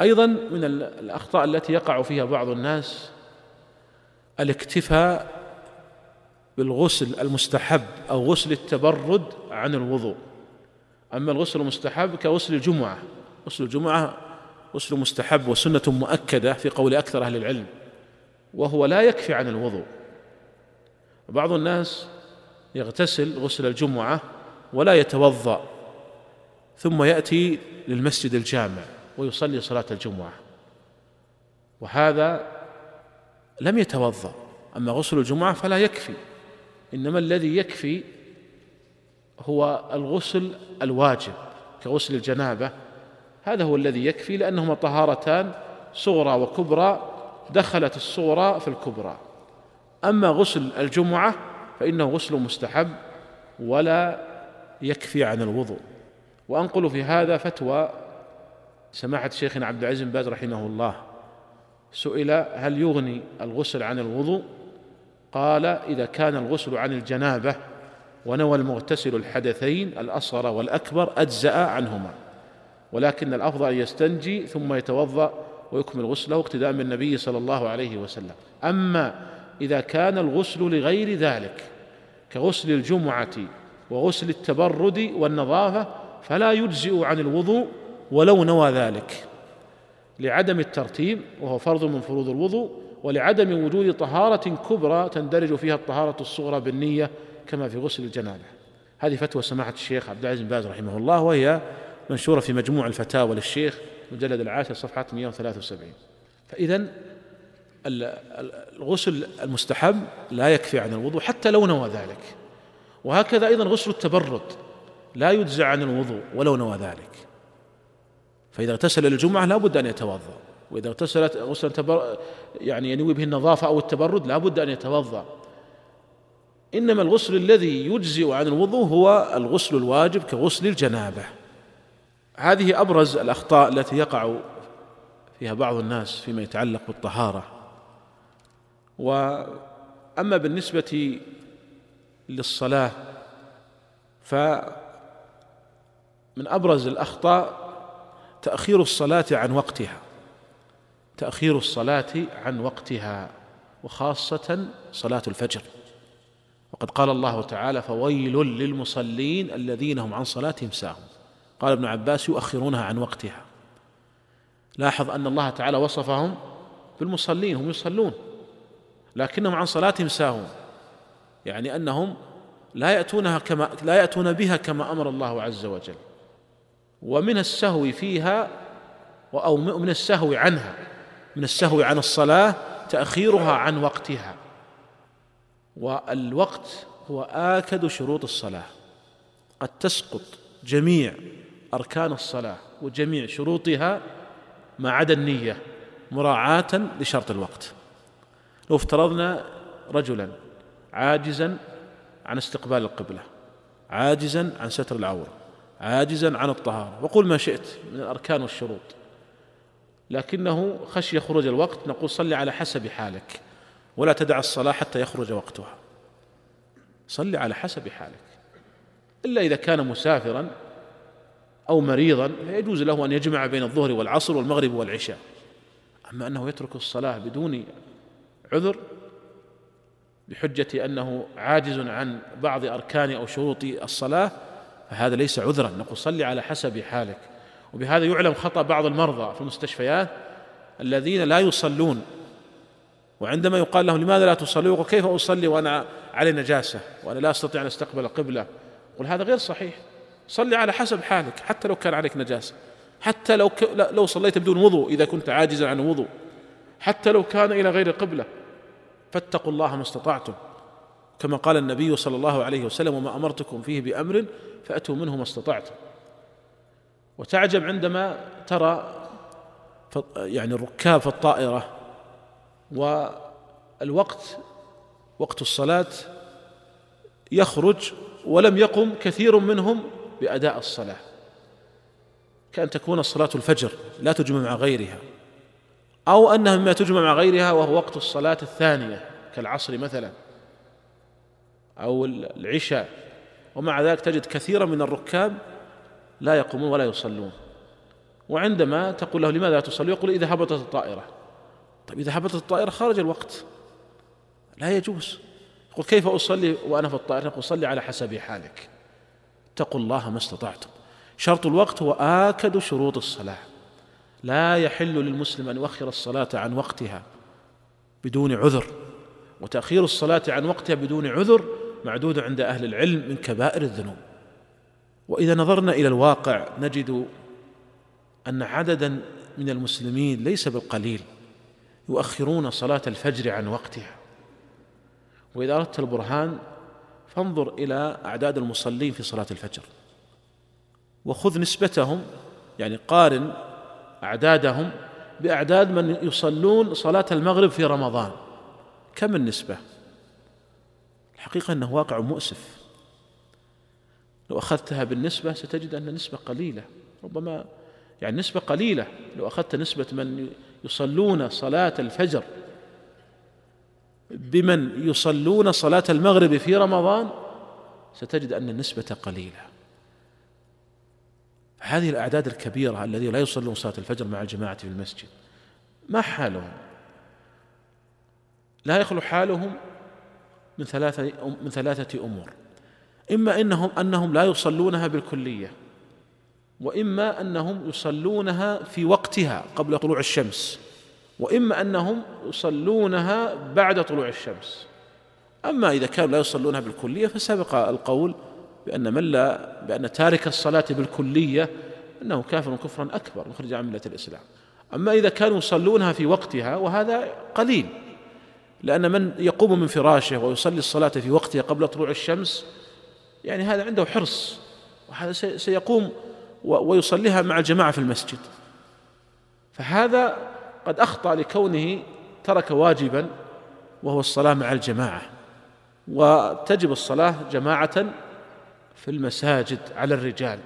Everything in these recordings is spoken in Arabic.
أيضا من الأخطاء التي يقع فيها بعض الناس الاكتفاء بالغسل المستحب أو غسل التبرد عن الوضوء. أما الغسل المستحب كغسل الجمعة. غسل الجمعة غسل مستحب وسنة مؤكدة في قول أكثر أهل العلم وهو لا يكفي عن الوضوء. بعض الناس يغتسل غسل الجمعة ولا يتوضأ ثم يأتي للمسجد الجامع. ويصلي صلاة الجمعة. وهذا لم يتوضأ. أما غسل الجمعة فلا يكفي. إنما الذي يكفي هو الغسل الواجب كغسل الجنابة. هذا هو الذي يكفي لأنهما طهارتان صغرى وكبرى دخلت الصغرى في الكبرى. أما غسل الجمعة فإنه غسل مستحب ولا يكفي عن الوضوء. وأنقل في هذا فتوى سماحة شيخنا عبد العزيز بن باز رحمه الله سئل هل يغني الغسل عن الوضوء؟ قال إذا كان الغسل عن الجنابة ونوى المغتسل الحدثين الأصغر والأكبر أجزأ عنهما ولكن الأفضل أن يستنجي ثم يتوضأ ويكمل غسله اقتداء بالنبي صلى الله عليه وسلم. أما إذا كان الغسل لغير ذلك كغسل الجمعة وغسل التبرد والنظافة فلا يجزئ عن الوضوء ولو نوى ذلك. لعدم الترتيب وهو فرض من فروض الوضوء ولعدم وجود طهارة كبرى تندرج فيها الطهارة الصغرى بالنية كما في غسل الجنابة. هذه فتوى سماحة الشيخ عبد العزيز بن باز رحمه الله وهي منشورة في مجموع الفتاوى للشيخ مجلد العاشر صفحة 173 فإذا الغسل المستحب لا يكفي عن الوضوء حتى لو نوى ذلك. وهكذا أيضا غسل التبرد لا يجزى عن الوضوء ولو نوى ذلك. فإذا اغتسل للجمعة لا بد أن يتوضأ وإذا اغتسلت غسلا تبر يعني ينوي به النظافة أو التبرد لا بد أن يتوضأ. إنما الغسل الذي يجزئ عن الوضوء هو الغسل الواجب كغسل الجنابة. هذه أبرز الأخطاء التي يقع فيها بعض الناس فيما يتعلق بالطهارة. وأما بالنسبة للصلاة فمن أبرز الأخطاء تأخير الصلاة عن وقتها. تأخير الصلاة عن وقتها وخاصة صلاة الفجر. وقد قال الله تعالى فويل للمصلين الذين هم عن صلاتهم ساهون قال ابن عباس يؤخرونها عن وقتها لاحظ أن الله تعالى وصفهم بالمصلين هم يصلون لكنهم عن صلاتهم ساهون. يعني أنهم لا يأتونها كما لا يأتون بها كما أمر الله عز وجل. ومن السهو فيها أو من السهو عنها من السهو عن الصلاة تأخيرها عن وقتها. والوقت هو آكد شروط الصلاة. قد تسقط جميع أركان الصلاة وجميع شروطها ما عدا النية مراعاة لشرط الوقت. لو افترضنا رجلا عاجزا عن استقبال القبلة عاجزا عن ستر العورة عاجزا عن الطهارة. وقل ما شئت من الأركان والشروط. لكنه خشي خروج الوقت. نقول صل على حسب حالك. ولا تدع الصلاة حتى يخرج وقتها. صل على حسب حالك. إلا إذا كان مسافرا أو مريضا فيجوز له أن يجمع بين الظهر والعصر والمغرب والعشاء. أما أنه يترك الصلاة بدون عذر بحجة أنه عاجز عن بعض أركان أو شروط الصلاة فهذا ليس عذرا. نقول صل على حسب حالك. وبهذا يعلم خطأ بعض المرضى في المستشفيات الذين لا يصلون. وعندما يقال لهم لماذا لا تصلي يقول كيف أصلي وأنا علي نجاسة وأنا لا أستطيع أن أستقبل القبلة يقول هذا غير صحيح. صلي على حسب حالك حتى لو كان عليك نجاسة. حتى لو ك... لو صليت بدون وضوء إذا كنت عاجزا عن وضوء. حتى لو كان إلى غير قبلة. فاتقوا الله ما استطعتم. كما قال النبي صلى الله عليه وسلم وما أمرتكم فيه بأمر فأتوا منه ما استطعتم. وتعجب عندما ترى يعني الركاب في الطائرة والوقت وقت الصلاة يخرج ولم يقم كثير منهم بأداء الصلاة. كأن تكون الصلاة الفجر لا تجمع مع غيرها أو أنها مما تجمع مع غيرها وهو وقت الصلاة الثانية كالعصر مثلا. أو العشاء. ومع ذلك تجد كثيرا من الركاب لا يقومون ولا يصلون. وعندما تقول له لماذا لا تصلي؟ يقول إذا هبطت الطائرة. طيب إذا هبطت الطائرة خرج الوقت. لا يجوز. يقول كيف أصلي وأنا في الطائرة؟ يقول صلي على حسب حالك. اتقوا الله ما استطعتم. شرط الوقت هو آكد شروط الصلاة. لا يحل للمسلم أن يؤخر الصلاة عن وقتها بدون عذر. وتأخير الصلاة عن وقتها بدون عذر معدود عند أهل العلم من كبائر الذنوب. وإذا نظرنا إلى الواقع نجد أن عددا من المسلمين ليس بالقليل يؤخرون صلاة الفجر عن وقتها. وإذا أردت البرهان فانظر إلى أعداد المصلين في صلاة الفجر. وخذ نسبتهم يعني قارن أعدادهم بأعداد من يصلون صلاة المغرب في رمضان. كم النسبة؟ الحقيقة أنه واقع مؤسف. لو أخذتها بالنسبة ستجد أن النسبة قليلة. ربما يعني نسبة قليلة لو أخذت نسبة من يصلون صلاة الفجر. بمن يصلون صلاة المغرب في رمضان ستجد أن النسبة قليلة. هذه الأعداد الكبيرة الذين لا يصلون صلاة الفجر مع الجماعة في المسجد ما حالهم؟ لا يخلو حالهم من ثلاثة من ثلاثة أمور. إما إنهم أنهم لا يصلونها بالكلية وإما أنهم يصلونها في وقتها قبل طلوع الشمس وإما أنهم يصلونها بعد طلوع الشمس. أما إذا كانوا لا يصلونها بالكلية فسبق القول بأن من لا بأن تارك الصلاة بالكلية أنه كافر كفرا أكبر مخرج عن ملة الإسلام. أما إذا كانوا يصلونها في وقتها وهذا قليل. لأن من يقوم من فراشه ويصلي الصلاة في وقتها قبل طلوع الشمس يعني هذا عنده حرص وهذا سيقوم ويصليها مع الجماعة في المسجد. فهذا قد أخطأ لكونه ترك واجبا وهو الصلاة مع الجماعة. وتجب الصلاة جماعة في المساجد على الرجال.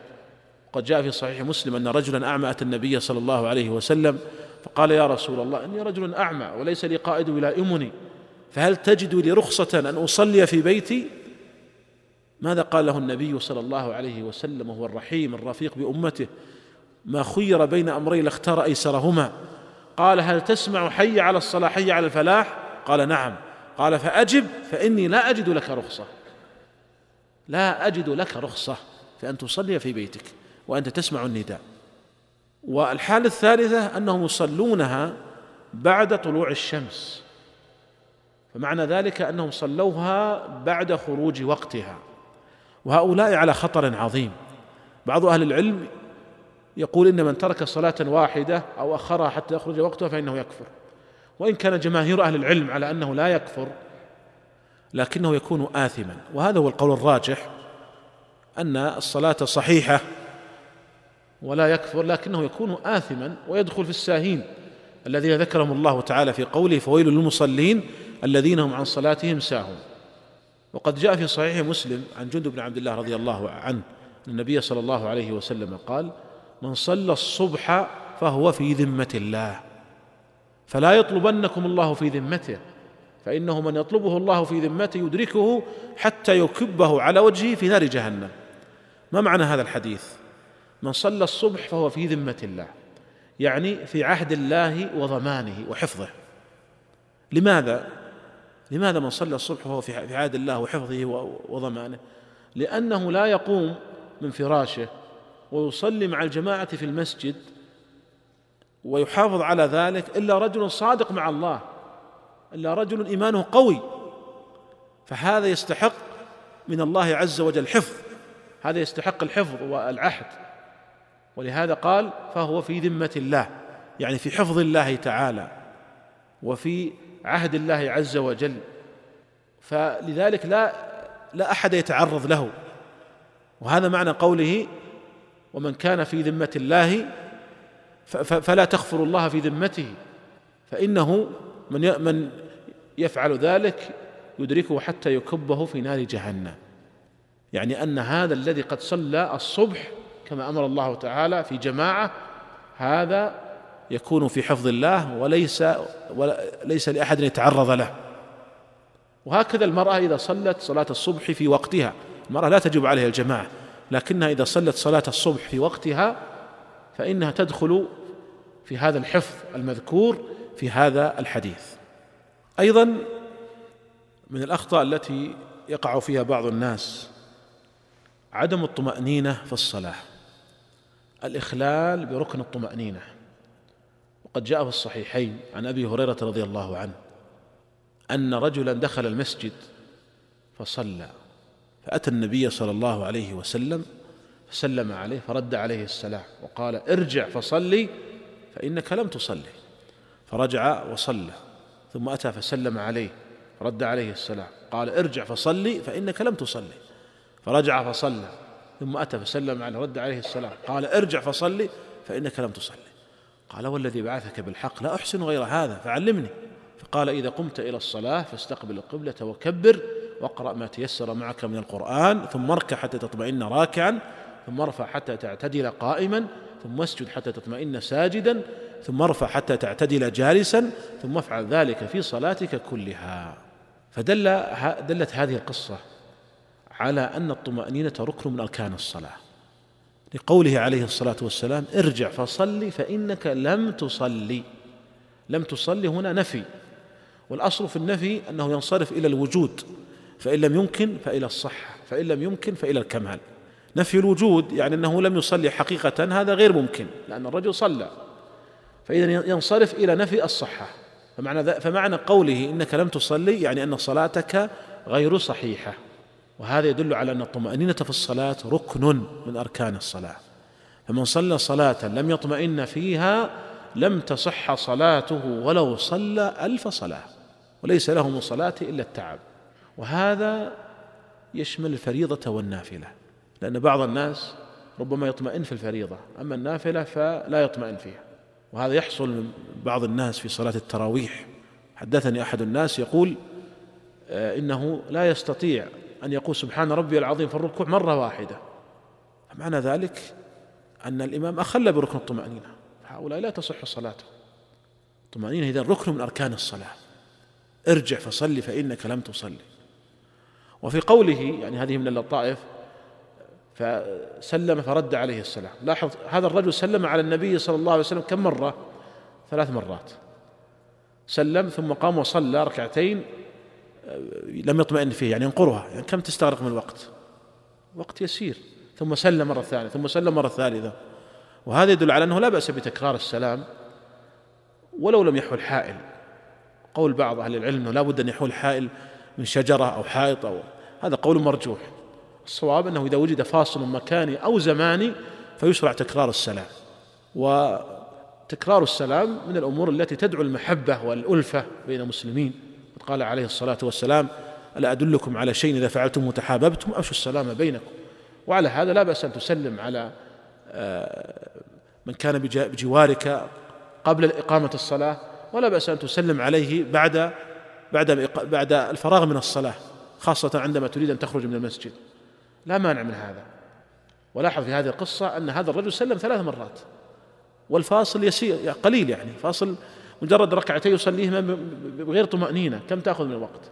قد جاء في صحيح مسلم أن رجلا أعمى أتى النبي صلى الله عليه وسلم فقال يا رسول الله إني رجل أعمى وليس لي قائد يلائمني فهل تجد لي رخصة أن أصلي في بيتي؟ ماذا قال له النبي صلى الله عليه وسلم وهو الرحيم الرفيق بأمته؟ ما خير بين أمرين لاختار أيسرهما. قال هل تسمع حي على الصلاة حي على الفلاح؟ قال نعم. قال فأجب فإني لا أجد لك رخصة. لا أجد لك رخصة في أن تصلي في بيتك وأنت تسمع النداء. والحالة الثالثة أنهم يصلونها بعد طلوع الشمس. فمعنى ذلك أنهم صلوها بعد خروج وقتها. وهؤلاء على خطر عظيم. بعض أهل العلم يقول إن من ترك صلاة واحدة أو أخرها حتى يخرج وقتها فإنه يكفر. وإن كان جماهير أهل العلم على أنه لا يكفر لكنه يكون آثما. وهذا هو القول الراجح أن الصلاة صحيحة ولا يكفر لكنه يكون آثما ويدخل في الساهين. الذين ذكرهم الله تعالى في قوله فويل للمصلين الذين هم عن صلاتهم ساهون. وقد جاء في صحيح مسلم عن جند بن عبد الله رضي الله عنه أن النبي صلى الله عليه وسلم قال من صلى الصبح فهو في ذمة الله فلا يطلبنكم الله في ذمته فإنه من يطلبه الله في ذمته يدركه حتى يكبه على وجهه في نار جهنم. ما معنى هذا الحديث؟ من صلى الصبح فهو في ذمة الله يعني في عهد الله وضمانه وحفظه. لماذا؟ لماذا من صلى الصبح وهو في عهد الله وحفظه وضمانه؟ لأنه لا يقوم من فراشه ويصلي مع الجماعة في المسجد ويحافظ على ذلك إلا رجل صادق مع الله إلا رجل إيمانه قوي. فهذا يستحق من الله عز وجل حفظ هذا يستحق الحفظ والعهد. ولهذا قال فهو في ذمة الله يعني في حفظ الله تعالى وفي عهد الله عز وجل. فلذلك لا لا أحد يتعرض له. وهذا معنى قوله ومن كان في ذمة الله فلا تغفر الله في ذمته فإنه من من يفعل ذلك يدركه حتى يكبه في نار جهنم. يعني أن هذا الذي قد صلى الصبح كما أمر الله تعالى في جماعة هذا يكون في حفظ الله وليس وليس لأحد يتعرض له. وهكذا المرأة إذا صلت صلاة الصبح في وقتها المرأة لا تجب عليها الجماعة لكنها إذا صلت صلاة الصبح في وقتها فإنها تدخل في هذا الحفظ المذكور في هذا الحديث. أيضا من الأخطاء التي يقع فيها بعض الناس عدم الطمأنينة في الصلاة. الإخلال بركن الطمأنينة. وقد جاء في الصحيحين عن أبي هريرة رضي الله عنه أن رجلا دخل المسجد فصلى فأتى النبي صلى الله عليه وسلم فسلم عليه فرد عليه السلام وقال ارجع فصلي فإنك لم تصلي. فرجع وصلى ثم أتى فسلم عليه رد عليه السلام قال ارجع فصلي فإنك لم تصلي. فرجع فصلى. ثم أتى فسلم عليه رد عليه السلام. قال ارجع فصلي فإنك لم تصلي. قال والذي بعثك بالحق لا أحسن غير هذا فعلمني. فقال إذا قمت إلى الصلاة فاستقبل القبلة وكبر واقرأ ما تيسر معك من القرآن ثم اركع حتى تطمئن راكعا ثم ارفع حتى تعتدل قائما ثم اسجد حتى تطمئن ساجدا ثم ارفع حتى تعتدل جالسا ثم افعل ذلك في صلاتك كلها. فدل دلت هذه القصة. على أن الطمأنينة ركن من أركان الصلاة. لقوله عليه الصلاة والسلام ارجع فصلي فإنك لم تصلي. لم تصلي هنا نفي. والأصل في النفي أنه ينصرف إلى الوجود فإن لم يمكن فإلى الصحة فإن لم يمكن فإلى الكمال. نفي الوجود يعني أنه لم يصلي حقيقة هذا غير ممكن لأن الرجل صلى. فإذا ينصرف إلى نفي الصحة. فمعنى, فمعنى قوله إنك لم تصلي يعني أن صلاتك غير صحيحة. وهذا يدل على أن الطمأنينة في الصلاة ركن من أركان الصلاة. فمن صلى صلاة لم يطمئن فيها لم تصح صلاته ولو صلى ألف صلاة وليس له من صلاة إلا التعب. وهذا يشمل الفريضة والنافلة لأن بعض الناس ربما يطمئن في الفريضة أما النافلة فلا يطمئن فيها. وهذا يحصل من بعض الناس في صلاة التراويح. حدثني أحد الناس يقول آه، إنه لا يستطيع أن يقول سبحان ربي العظيم في الركوع مرة واحدة. فمعنى ذلك أن الإمام أخل بركن الطمأنينة. هؤلاء لا تصح صلاته. الطمأنينة إذا ركن من أركان الصلاة. ارجع فصلي فإنك لم تصلي. وفي قوله يعني هذه من اللطائف فسلم فرد عليه السلام. لاحظ هذا الرجل سلم على النبي صلى الله عليه وسلم كم مرة؟ ثلاث مرات. سلم ثم قام وصلى ركعتين لم يطمئن فيه يعني ينقرها يعني كم تستغرق من الوقت وقت يسير. ثم سلم مرة ثانية ثم سلم مرة ثالثة. وهذا يدل على أنه لا بأس بتكرار السلام ولو لم يحول حائل. قول بعض أهل العلم أنه لا بد أن يحول حائل من شجرة أو حائط أو هذا قول مرجوح. الصواب أنه إذا وجد فاصل مكاني أو زماني فيشرع تكرار السلام. وتكرار السلام من الأمور التي تدعو المحبة والألفة بين المسلمين. قال عليه الصلاة والسلام ألا أدلكم على شيء إذا فعلتم تحاببتم أفشوا السلام بينكم. وعلى هذا لا بأس أن تسلم على آه، من كان بجوارك قبل إقامة الصلاة ولا بأس أن تسلم عليه بعد بعد بعد الفراغ من الصلاة خاصة عندما تريد أن تخرج من المسجد. لا مانع من هذا. ولاحظ في هذه القصة أن هذا الرجل سلم ثلاث مرات والفاصل يسير قليل يعني فاصل مجرد ركعتين يصليهما بغير طمأنينة كم تأخذ من الوقت؟